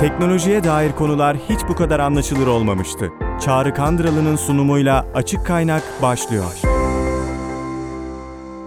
Teknolojiye dair konular hiç bu kadar anlaşılır olmamıştı. Çağrı Kandıralı'nın sunumuyla Açık Kaynak başlıyor.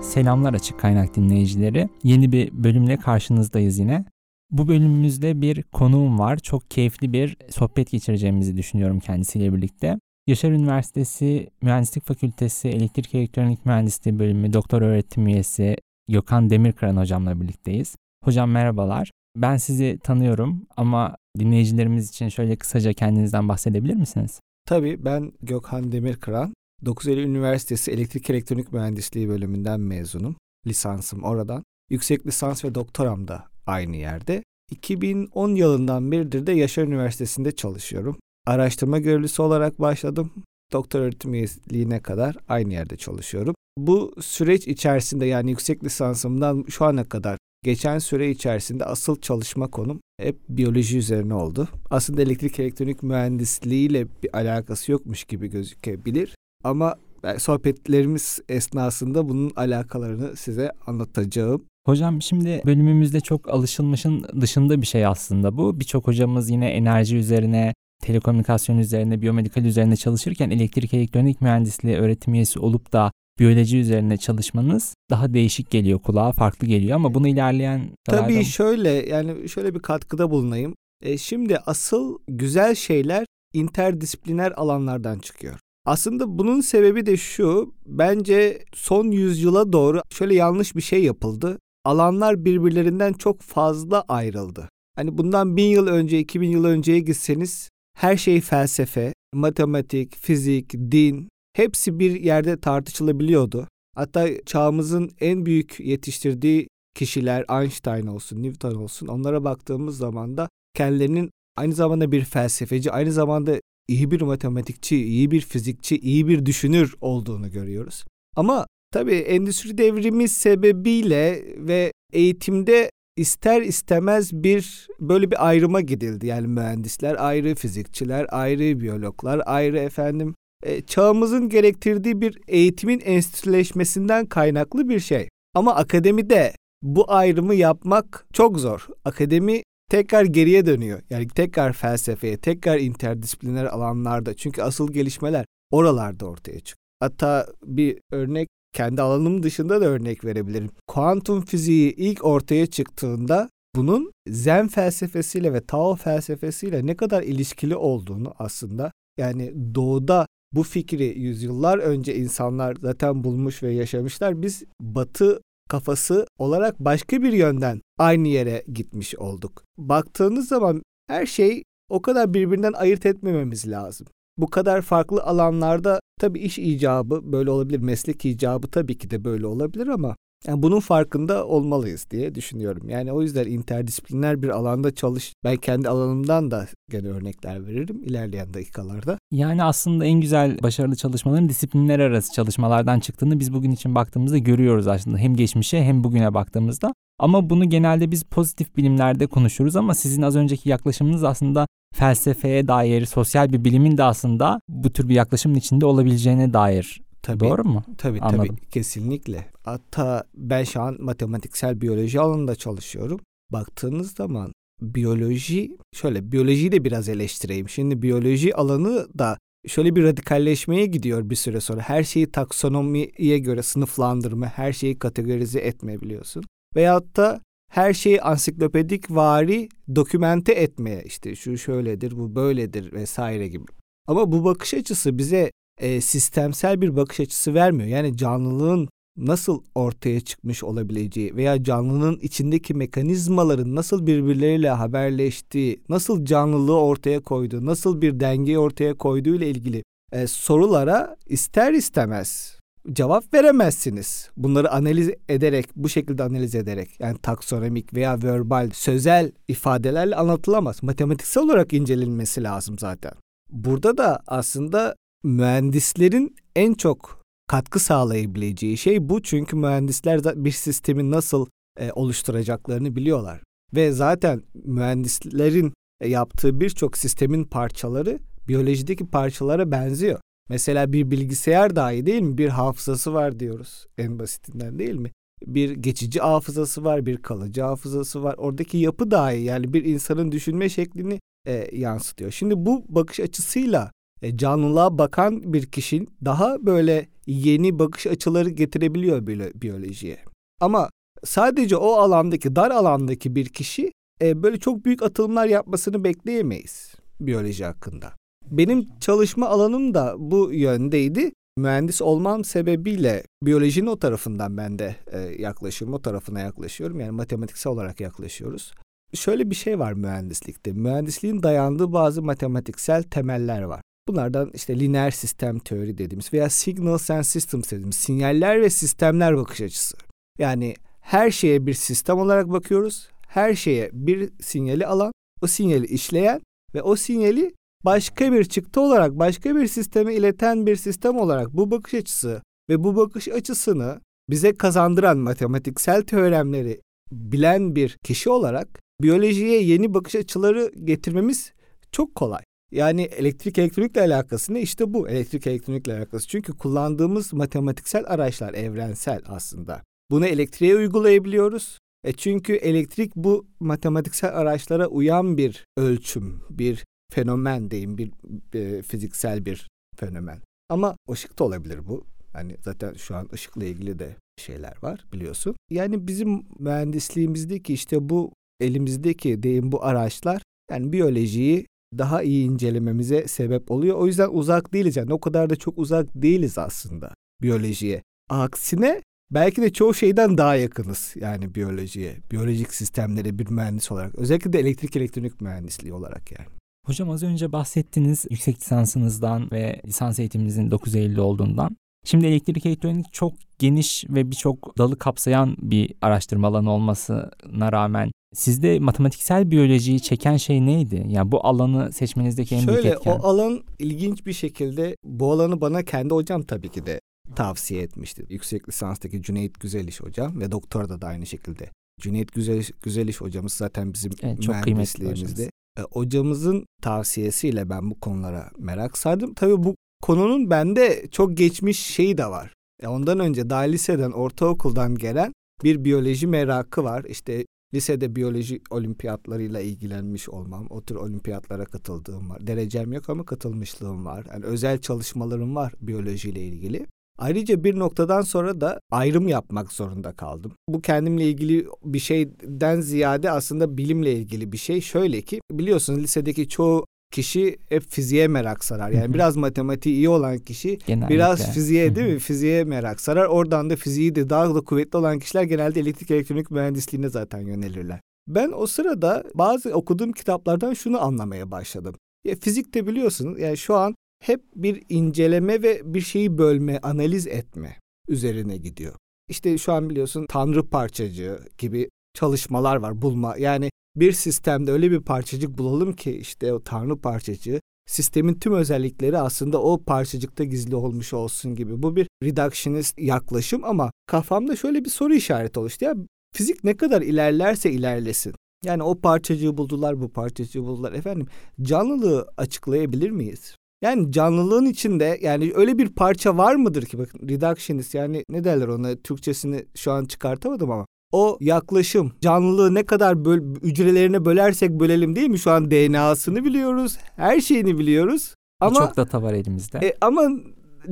Selamlar Açık Kaynak dinleyicileri. Yeni bir bölümle karşınızdayız yine. Bu bölümümüzde bir konuğum var. Çok keyifli bir sohbet geçireceğimizi düşünüyorum kendisiyle birlikte. Yaşar Üniversitesi Mühendislik Fakültesi Elektrik Elektronik Mühendisliği bölümü doktor öğretim üyesi Gökhan Demirkıran hocamla birlikteyiz. Hocam merhabalar. Ben sizi tanıyorum ama dinleyicilerimiz için şöyle kısaca kendinizden bahsedebilir misiniz? Tabii ben Gökhan Demirkıran. 9 Eylül Üniversitesi Elektrik Elektronik Mühendisliği bölümünden mezunum. Lisansım oradan. Yüksek lisans ve doktoram da aynı yerde. 2010 yılından beridir de Yaşar Üniversitesi'nde çalışıyorum. Araştırma görevlisi olarak başladım. Doktor öğretim üyeliğine kadar aynı yerde çalışıyorum. Bu süreç içerisinde yani yüksek lisansımdan şu ana kadar geçen süre içerisinde asıl çalışma konum hep biyoloji üzerine oldu. Aslında elektrik elektronik mühendisliğiyle bir alakası yokmuş gibi gözükebilir. Ama sohbetlerimiz esnasında bunun alakalarını size anlatacağım. Hocam şimdi bölümümüzde çok alışılmışın dışında bir şey aslında bu. Birçok hocamız yine enerji üzerine, telekomünikasyon üzerine, biyomedikal üzerine çalışırken elektrik elektronik mühendisliği öğretim üyesi olup da biyoloji üzerine çalışmanız daha değişik geliyor kulağa, farklı geliyor ama bunu ilerleyen Tabii şöyle yani şöyle bir katkıda bulunayım. E, şimdi asıl güzel şeyler interdisipliner alanlardan çıkıyor. Aslında bunun sebebi de şu, bence son yüzyıla doğru şöyle yanlış bir şey yapıldı. Alanlar birbirlerinden çok fazla ayrıldı. Hani bundan bin yıl önce, iki bin yıl önceye gitseniz her şey felsefe, matematik, fizik, din hepsi bir yerde tartışılabiliyordu. Hatta çağımızın en büyük yetiştirdiği kişiler Einstein olsun, Newton olsun onlara baktığımız zaman da kendilerinin aynı zamanda bir felsefeci, aynı zamanda iyi bir matematikçi, iyi bir fizikçi, iyi bir düşünür olduğunu görüyoruz. Ama tabii endüstri devrimi sebebiyle ve eğitimde ister istemez bir böyle bir ayrıma gidildi. Yani mühendisler ayrı, fizikçiler ayrı, biyologlar ayrı efendim. E, çağımızın gerektirdiği bir eğitimin enstitüleşmesinden kaynaklı bir şey. Ama akademide bu ayrımı yapmak çok zor. Akademi tekrar geriye dönüyor. Yani tekrar felsefeye, tekrar interdisipliner alanlarda. Çünkü asıl gelişmeler oralarda ortaya çıkıyor. Hatta bir örnek kendi alanım dışında da örnek verebilirim. Kuantum fiziği ilk ortaya çıktığında bunun Zen felsefesiyle ve Tao felsefesiyle ne kadar ilişkili olduğunu aslında yani doğuda bu fikri yüzyıllar önce insanlar zaten bulmuş ve yaşamışlar. Biz batı kafası olarak başka bir yönden aynı yere gitmiş olduk. Baktığınız zaman her şey o kadar birbirinden ayırt etmememiz lazım. Bu kadar farklı alanlarda tabii iş icabı böyle olabilir, meslek icabı tabii ki de böyle olabilir ama yani bunun farkında olmalıyız diye düşünüyorum. Yani o yüzden interdisipliner bir alanda çalış. Ben kendi alanımdan da gene örnekler veririm ilerleyen dakikalarda. Yani aslında en güzel başarılı çalışmaların disiplinler arası çalışmalardan çıktığını biz bugün için baktığımızda görüyoruz aslında. Hem geçmişe hem bugüne baktığımızda. Ama bunu genelde biz pozitif bilimlerde konuşuruz ama sizin az önceki yaklaşımınız aslında felsefeye dair, sosyal bir bilimin de aslında bu tür bir yaklaşımın içinde olabileceğine dair Tabii, Doğru mu? Tabii Anladım. tabii kesinlikle. Hatta ben şu an matematiksel biyoloji alanında çalışıyorum. Baktığınız zaman biyoloji şöyle biyolojiyi de biraz eleştireyim. Şimdi biyoloji alanı da şöyle bir radikalleşmeye gidiyor bir süre sonra. Her şeyi taksonomiye göre sınıflandırma, her şeyi kategorize etme biliyorsun. Veyahut da her şeyi ansiklopedik vari dokümente etmeye işte şu şöyledir, bu böyledir vesaire gibi. Ama bu bakış açısı bize e, sistemsel bir bakış açısı vermiyor. Yani canlılığın nasıl ortaya çıkmış olabileceği veya canlının içindeki mekanizmaların nasıl birbirleriyle haberleştiği, nasıl canlılığı ortaya koyduğu, nasıl bir dengeyi ortaya koyduğu ile ilgili e, sorulara ister istemez cevap veremezsiniz. Bunları analiz ederek, bu şekilde analiz ederek yani taksonomik veya verbal, sözel ifadelerle anlatılamaz. Matematiksel olarak incelenmesi lazım zaten. Burada da aslında mühendislerin en çok katkı sağlayabileceği şey bu. Çünkü mühendisler bir sistemi nasıl e, oluşturacaklarını biliyorlar. Ve zaten mühendislerin e, yaptığı birçok sistemin parçaları biyolojideki parçalara benziyor. Mesela bir bilgisayar dahi değil mi? Bir hafızası var diyoruz en basitinden değil mi? bir geçici hafızası var, bir kalıcı hafızası var. Oradaki yapı dahi yani bir insanın düşünme şeklini e, yansıtıyor. Şimdi bu bakış açısıyla canlılığa bakan bir kişinin daha böyle yeni bakış açıları getirebiliyor biyolojiye. Ama sadece o alandaki dar alandaki bir kişi e, böyle çok büyük atılımlar yapmasını bekleyemeyiz biyoloji hakkında. Benim çalışma alanım da bu yöndeydi. Mühendis olmam sebebiyle biyolojinin o tarafından ben de e, yaklaşıyorum, o tarafına yaklaşıyorum. Yani matematiksel olarak yaklaşıyoruz. Şöyle bir şey var mühendislikte. Mühendisliğin dayandığı bazı matematiksel temeller var. Bunlardan işte lineer sistem teori dediğimiz veya signals and systems dediğimiz sinyaller ve sistemler bakış açısı. Yani her şeye bir sistem olarak bakıyoruz. Her şeye bir sinyali alan, o sinyali işleyen ve o sinyali başka bir çıktı olarak başka bir sisteme ileten bir sistem olarak bu bakış açısı ve bu bakış açısını bize kazandıran matematiksel teoremleri bilen bir kişi olarak biyolojiye yeni bakış açıları getirmemiz çok kolay. Yani elektrik elektronikle alakası ne? İşte bu elektrik elektronikle alakası. Çünkü kullandığımız matematiksel araçlar evrensel aslında. Bunu elektriğe uygulayabiliyoruz. E çünkü elektrik bu matematiksel araçlara uyan bir ölçüm, bir fenomen diyeyim, bir e, fiziksel bir fenomen. Ama ışık da olabilir bu. Hani zaten şu an ışıkla ilgili de şeyler var biliyorsun. Yani bizim mühendisliğimizdeki işte bu elimizdeki deyim bu araçlar yani biyolojiyi daha iyi incelememize sebep oluyor. O yüzden uzak değiliz yani o kadar da çok uzak değiliz aslında biyolojiye. Aksine belki de çoğu şeyden daha yakınız yani biyolojiye, biyolojik sistemlere bir mühendis olarak. Özellikle de elektrik elektronik mühendisliği olarak yani. Hocam az önce bahsettiniz yüksek lisansınızdan ve lisans eğitiminizin 9 Eylül olduğundan. Şimdi elektrik elektronik çok geniş ve birçok dalı kapsayan bir araştırma alanı olmasına rağmen sizde matematiksel biyolojiyi çeken şey neydi? Yani bu alanı seçmenizdeki en Şöyle, büyük etken. Şöyle o alan ilginç bir şekilde bu alanı bana kendi hocam tabii ki de tavsiye etmişti. Yüksek lisanstaki Cüneyt Güzeliş hocam ve doktorda da aynı şekilde. Cüneyt Güzeliş, Güzeliş hocamız zaten bizim evet, çok mühendisliğimizde. E, hocamızın tavsiyesiyle ben bu konulara merak sardım. Tabii bu konunun bende çok geçmiş şeyi de var. E, ondan önce daha liseden, ortaokuldan gelen bir biyoloji merakı var. İşte lisede biyoloji olimpiyatlarıyla ilgilenmiş olmam, o tür olimpiyatlara katıldığım var. Derecem yok ama katılmışlığım var. Yani özel çalışmalarım var biyolojiyle ilgili. Ayrıca bir noktadan sonra da ayrım yapmak zorunda kaldım. Bu kendimle ilgili bir şeyden ziyade aslında bilimle ilgili bir şey. Şöyle ki biliyorsunuz lisedeki çoğu kişi hep fiziğe merak sarar. Yani biraz matematiği iyi olan kişi genellikle. biraz fiziğe değil mi? Fiziğe merak sarar. Oradan da fiziği de daha da kuvvetli olan kişiler genelde elektrik elektronik mühendisliğine zaten yönelirler. Ben o sırada bazı okuduğum kitaplardan şunu anlamaya başladım. Ya fizikte biliyorsunuz yani şu an hep bir inceleme ve bir şeyi bölme, analiz etme üzerine gidiyor. İşte şu an biliyorsun tanrı parçacığı gibi çalışmalar var bulma. Yani bir sistemde öyle bir parçacık bulalım ki işte o tanrı parçacığı sistemin tüm özellikleri aslında o parçacıkta gizli olmuş olsun gibi. Bu bir reductionist yaklaşım ama kafamda şöyle bir soru işareti oluştu. Ya fizik ne kadar ilerlerse ilerlesin. Yani o parçacığı buldular, bu parçacığı buldular. Efendim canlılığı açıklayabilir miyiz? Yani canlılığın içinde yani öyle bir parça var mıdır ki bakın reductionist yani ne derler ona Türkçesini şu an çıkartamadım ama o yaklaşım canlılığı ne kadar böl, hücrelerine bölersek bölelim değil mi? Şu an DNA'sını biliyoruz, her şeyini biliyoruz. Ama çok data var elimizde. E, ama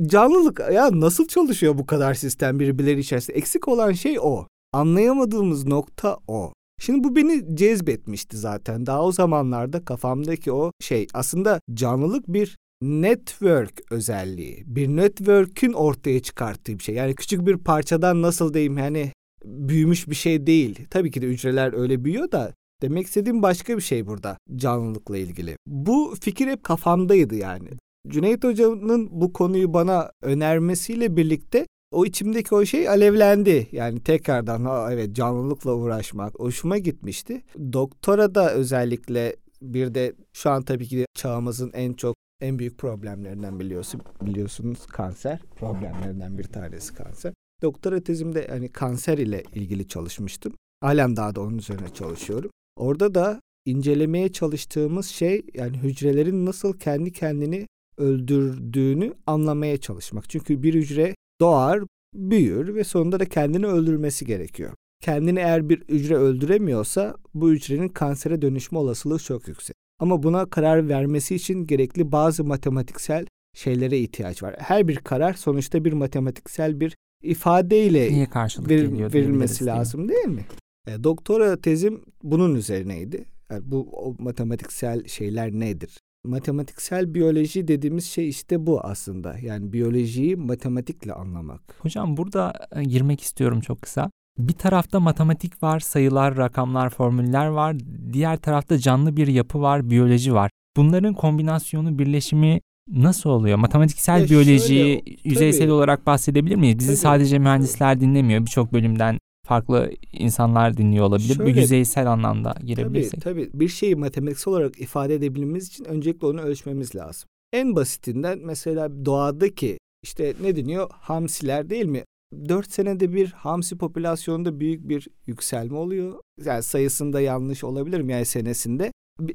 canlılık ya nasıl çalışıyor bu kadar sistem birbirleri içerisinde? Eksik olan şey o. Anlayamadığımız nokta o. Şimdi bu beni cezbetmişti zaten. Daha o zamanlarda kafamdaki o şey aslında canlılık bir network özelliği. Bir network'ün ortaya çıkarttığı bir şey. Yani küçük bir parçadan nasıl diyeyim yani büyümüş bir şey değil. Tabii ki de hücreler öyle büyüyor da demek istediğim başka bir şey burada canlılıkla ilgili. Bu fikir hep kafamdaydı yani. Cüneyt Hoca'nın bu konuyu bana önermesiyle birlikte o içimdeki o şey alevlendi. Yani tekrardan evet canlılıkla uğraşmak hoşuma gitmişti. Doktora da özellikle bir de şu an tabii ki çağımızın en çok en büyük problemlerinden biliyorsun, biliyorsunuz kanser problemlerinden bir tanesi kanser. Doktora tezimde hani kanser ile ilgili çalışmıştım. Halen daha da onun üzerine çalışıyorum. Orada da incelemeye çalıştığımız şey yani hücrelerin nasıl kendi kendini öldürdüğünü anlamaya çalışmak. Çünkü bir hücre doğar, büyür ve sonunda da kendini öldürmesi gerekiyor. Kendini eğer bir hücre öldüremiyorsa bu hücrenin kansere dönüşme olasılığı çok yüksek. Ama buna karar vermesi için gerekli bazı matematiksel şeylere ihtiyaç var. Her bir karar sonuçta bir matematiksel bir ifadeyle Niye karşılık ver- geliyor verilmesi diyebiliriz, değil mi? lazım değil mi? E, doktora tezim bunun üzerineydi. Yani bu o matematiksel şeyler nedir? Matematiksel biyoloji dediğimiz şey işte bu aslında. Yani biyolojiyi matematikle anlamak. Hocam burada e, girmek istiyorum çok kısa. Bir tarafta matematik var, sayılar, rakamlar, formüller var. Diğer tarafta canlı bir yapı var, biyoloji var. Bunların kombinasyonu, birleşimi nasıl oluyor? Matematiksel Ya biyolojiyi şöyle, yüzeysel tabii. olarak bahsedebilir miyiz? Bizi Tabii, sadece mühendisler dinlemiyor. Birçok bölümden farklı insanlar dinliyor olabilir. Bu Şöyle- yüzeysel anlamda Tabii girebilirsek. tabii bir şeyi matematiksel olarak ifade edebilmemiz için öncelikle onu ölçmemiz lazım. En basitinden mesela doğadaki işte ne deniyor? Hamsiler değil mi? 4 senede bir hamsi popülasyonunda büyük bir yükselme oluyor. Yani sayısında yanlış olabilir mi yani senesinde.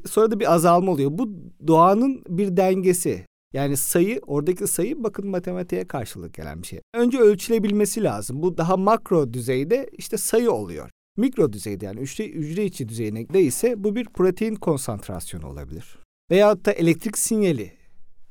Sonra da bir azalma oluyor. Bu doğanın bir dengesi. Yani sayı, oradaki sayı bakın matematiğe karşılık gelen bir şey. Önce ölçülebilmesi lazım. Bu daha makro düzeyde işte sayı oluyor. Mikro düzeyde yani hücre, hücre içi düzeyinde ise bu bir protein konsantrasyonu olabilir. Veyahut da elektrik sinyali,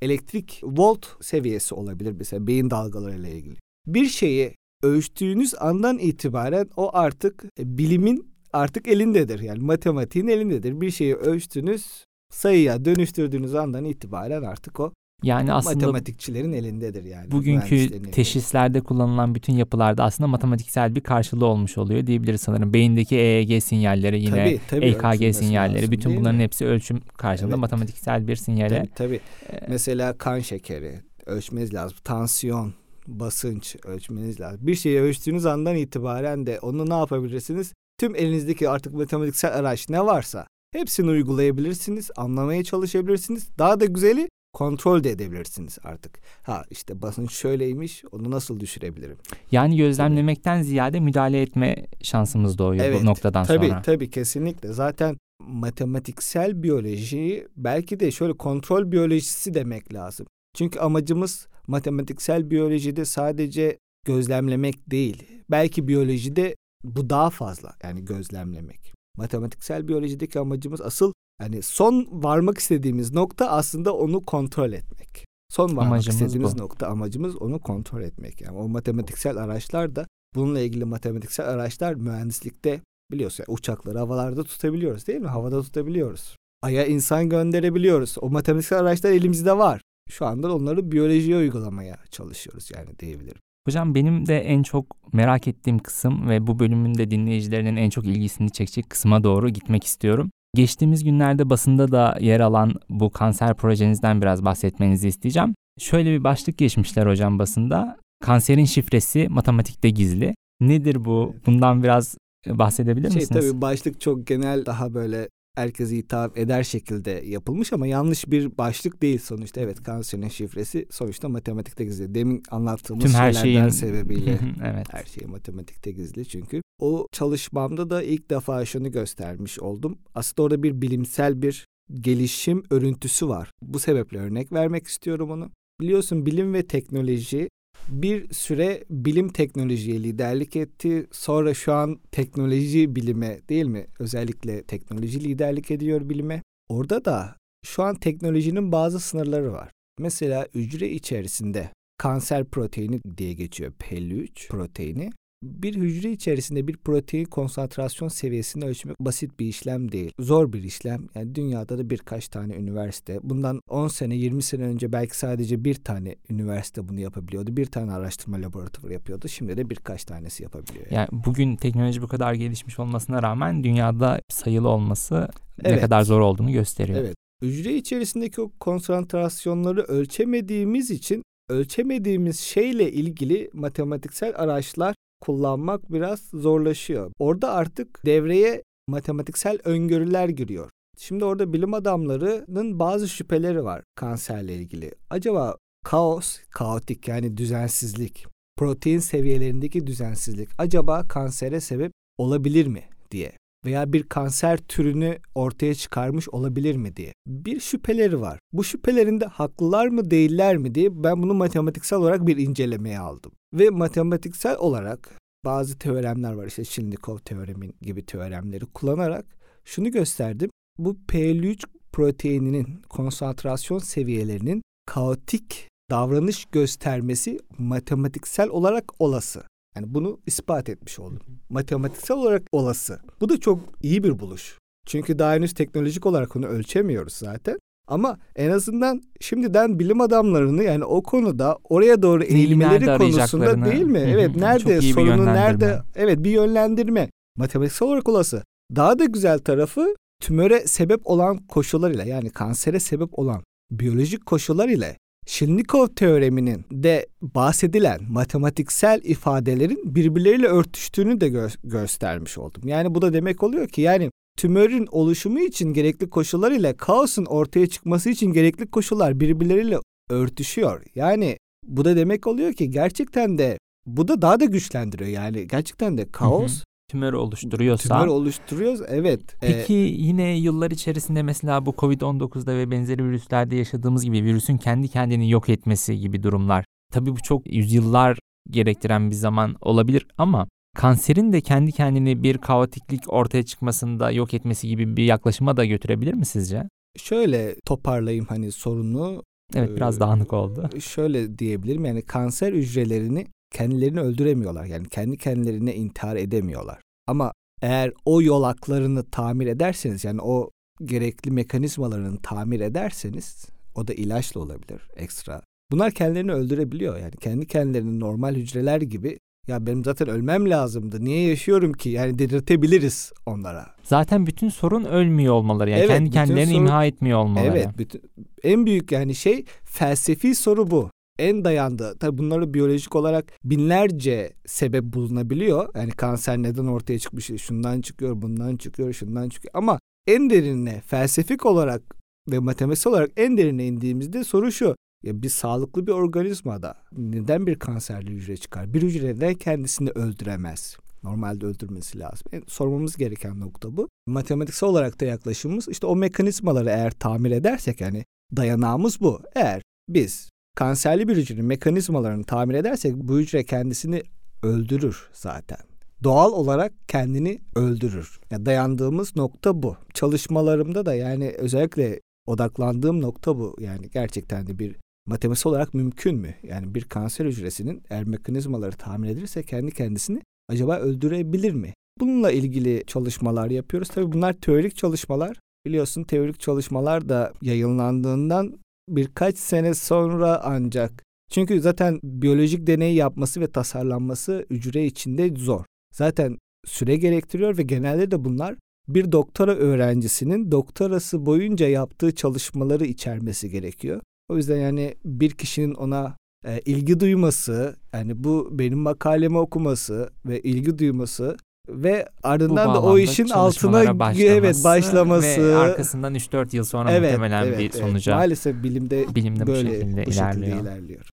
elektrik volt seviyesi olabilir mesela beyin dalgalarıyla ilgili. Bir şeyi ölçtüğünüz andan itibaren o artık bilimin artık elindedir. Yani matematiğin elindedir. Bir şeyi ölçtünüz, sayıya dönüştürdüğünüz andan itibaren artık o Yani aslında matematikçilerin elindedir yani. bugünkü teşhislerde kullanılan bütün yapılarda aslında matematiksel bir karşılığı olmuş oluyor diyebiliriz sanırım. Beyindeki EEG sinyalleri yine Tabii, tabii, EKG sinyalleri lazım, bütün bunların mi? hepsi ölçüm karşılığında Evet. matematiksel bir sinyale. Tabii, tabii. e, Mesela kan şekeri ölçmeniz lazım. Tansiyon, basınç ölçmeniz lazım. Bir şeyi ölçtüğünüz andan itibaren de onu ne yapabilirsiniz? Tüm elinizdeki artık matematiksel araç ne varsa hepsini uygulayabilirsiniz, anlamaya çalışabilirsiniz. Daha da güzeli kontrol de edebilirsiniz artık. Ha işte basınç şöyleymiş, onu nasıl düşürebilirim? Yani gözlemlemekten ziyade müdahale etme şansımız doğuyor Evet, bu noktadan Tabii sonra. tabii kesinlikle. Zaten matematiksel biyoloji belki de şöyle kontrol biyolojisi demek lazım. Çünkü amacımız matematiksel biyolojide sadece gözlemlemek değil. Belki biyolojide bu daha fazla yani gözlemlemek. Matematiksel biyolojideki amacımız asıl yani son varmak istediğimiz nokta aslında onu kontrol etmek. Son varmak Amacımız istediğimiz bu. nokta amacımız onu kontrol etmek. Yani o matematiksel araçlar da bununla ilgili matematiksel araçlar mühendislikte biliyorsun yani uçakları havalarda tutabiliyoruz değil mi? Havada tutabiliyoruz. Ay'a insan gönderebiliyoruz. O matematiksel araçlar elimizde var. Şu anda onları biyolojiye uygulamaya çalışıyoruz yani diyebilirim. Hocam benim de en çok merak ettiğim kısım ve bu bölümün de dinleyicilerinin en çok ilgisini çekecek kısma doğru gitmek istiyorum. Geçtiğimiz günlerde basında da yer alan bu kanser projenizden biraz bahsetmenizi isteyeceğim. Şöyle bir başlık geçmişler hocam basında. Kanserin şifresi matematikte gizli. Nedir bu? Bundan biraz bahsedebilir Şey misiniz? tabii başlık çok genel daha böyle herkese hitap eder şekilde yapılmış ama yanlış bir başlık değil sonuçta. Evet kanserin şifresi sonuçta matematikte gizli. Demin anlattığımız Tüm her şeylerden şeyin sebebiyle. evet. Her şey matematikte gizli çünkü. O çalışmamda da ilk defa şunu göstermiş oldum. Aslında orada bir bilimsel bir gelişim örüntüsü var. Bu sebeple örnek vermek istiyorum onu. Biliyorsun bilim ve teknoloji bir süre bilim teknolojiye liderlik etti. Sonra şu an teknoloji bilime değil mi? Özellikle teknoloji liderlik ediyor bilime. Orada da şu an teknolojinin bazı sınırları var. Mesela hücre içerisinde kanser proteini diye geçiyor P53 proteini. Bir hücre içerisinde bir protein konsantrasyon seviyesini ölçmek basit bir işlem değil. Zor bir işlem. Yani dünyada da birkaç tane üniversite. Bundan 10 sene 20 sene önce belki sadece bir tane üniversite bunu yapabiliyordu. Bir tane araştırma laboratuvarı yapıyordu. Şimdi de birkaç tanesi yapabiliyor. Yani. Yani bugün teknoloji bu kadar gelişmiş olmasına rağmen dünyada sayılı olması ne Evet. kadar zor olduğunu gösteriyor. Evet. Hücre içerisindeki o konsantrasyonları ölçemediğimiz için ölçemediğimiz şeyle ilgili matematiksel araçlar kullanmak biraz zorlaşıyor. Orada artık devreye matematiksel öngörüler giriyor. Şimdi orada bilim adamlarının bazı şüpheleri var kanserle ilgili. Acaba kaos, kaotik yani düzensizlik, protein seviyelerindeki düzensizlik acaba kansere sebep olabilir mi diye veya bir kanser türünü ortaya çıkarmış olabilir mi diye. Bir şüpheleri var. Bu şüphelerinde haklılar mı değiller mi diye ben bunu matematiksel olarak bir incelemeye aldım. Ve matematiksel olarak bazı teoremler var işte Shinnikov teoremin gibi teoremleri kullanarak şunu gösterdim. Bu P53 proteininin konsantrasyon seviyelerinin kaotik davranış göstermesi matematiksel olarak olası. Yani bunu ispat etmiş oldum. Matematiksel olarak olası. Bu da çok iyi bir buluş. Çünkü daha henüz teknolojik olarak onu ölçemiyoruz zaten. Ama en azından şimdiden bilim adamlarını yani o konuda oraya doğru eğilmeleri konusunda değil mi? Evet nerede sorunu nerede? Evet bir yönlendirme. Matematiksel olarak olası. Daha da güzel tarafı tümöre sebep olan koşullar ile yani kansere sebep olan biyolojik koşullar ile Shinnikov teoreminin de bahsedilen matematiksel ifadelerin birbirleriyle örtüştüğünü de gö- göstermiş oldum. Yani bu da demek oluyor ki yani tümörün oluşumu için gerekli koşullar ile kaosun ortaya çıkması için gerekli koşullar birbirleriyle örtüşüyor. Yani bu da demek oluyor ki gerçekten de bu da daha da güçlendiriyor. Yani gerçekten de kaos tümör oluşturuyorsa. Tümör oluşturuyoruz evet. Peki ee, yine yıllar içerisinde mesela bu Covid-19'da ve benzeri virüslerde yaşadığımız gibi virüsün kendi kendini yok etmesi gibi durumlar. Tabii bu çok yüzyıllar gerektiren bir zaman olabilir ama kanserin de kendi kendini bir kaotiklik ortaya çıkmasında yok etmesi gibi bir yaklaşıma da götürebilir mi sizce? Şöyle toparlayayım hani sorunu. Evet biraz dağınık oldu. Şöyle diyebilirim yani kanser hücrelerini kendilerini öldüremiyorlar. Yani kendi kendilerine intihar edemiyorlar. Ama eğer o yolaklarını tamir ederseniz yani o gerekli mekanizmalarını tamir ederseniz o da ilaçla olabilir ekstra. Bunlar kendilerini öldürebiliyor yani kendi kendilerini normal hücreler gibi ya benim zaten ölmem lazımdı. Niye yaşıyorum ki? Yani dedirtebiliriz onlara. Zaten bütün sorun ölmüyor olmaları. Yani evet, kendi kendilerini sorun... imha etmiyor olmaları. Evet. Bütün, en büyük yani şey felsefi soru bu en dayandığı, tabii bunları biyolojik olarak binlerce sebep bulunabiliyor. Yani kanser neden ortaya çıkmış, şundan çıkıyor, bundan çıkıyor, şundan çıkıyor. Ama en derinine felsefik olarak ve matematiksel olarak en derine indiğimizde soru şu. Ya bir sağlıklı bir organizmada neden bir kanserli hücre çıkar? Bir hücre neden kendisini öldüremez? Normalde öldürmesi lazım. Yani sormamız gereken nokta bu. Matematiksel olarak da yaklaşımımız işte o mekanizmaları eğer tamir edersek yani dayanağımız bu. Eğer biz kanserli bir hücrenin mekanizmalarını tamir edersek bu hücre kendisini öldürür zaten. Doğal olarak kendini öldürür. Yani dayandığımız nokta bu. Çalışmalarımda da yani özellikle odaklandığım nokta bu. Yani gerçekten de bir matematiksel olarak mümkün mü? Yani bir kanser hücresinin eğer mekanizmaları tamir edilirse kendi kendisini acaba öldürebilir mi? Bununla ilgili çalışmalar yapıyoruz. Tabii bunlar teorik çalışmalar. Biliyorsun teorik çalışmalar da yayınlandığından birkaç sene sonra ancak. Çünkü zaten biyolojik deney yapması ve tasarlanması hücre içinde zor. Zaten süre gerektiriyor ve genelde de bunlar bir doktora öğrencisinin doktorası boyunca yaptığı çalışmaları içermesi gerekiyor. O yüzden yani bir kişinin ona e, ilgi duyması, yani bu benim makalemi okuması ve ilgi duyması ve ardından da o işin altına başlaması evet başlaması ve arkasından 3-4 yıl sonra evet, muhtemelen evet, bir sonuca evet. maalesef bilimde, bilimde böyle bu şekilde, bu ilerliyor. şekilde ilerliyor.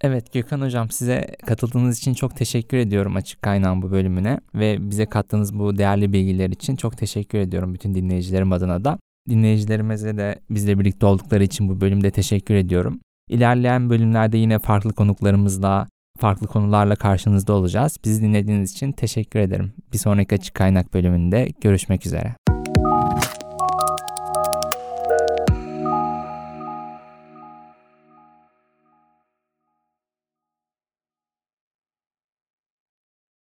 Evet Gökhan Hocam size katıldığınız için çok teşekkür ediyorum Açık Kaynağın bu bölümüne ve bize kattığınız bu değerli bilgiler için çok teşekkür ediyorum bütün dinleyicilerim adına da. Dinleyicilerimize de bizle birlikte oldukları için bu bölümde teşekkür ediyorum. İlerleyen bölümlerde yine farklı konuklarımızla farklı konularla karşınızda olacağız. Bizi dinlediğiniz için teşekkür ederim. Bir sonraki açık kaynak bölümünde görüşmek üzere.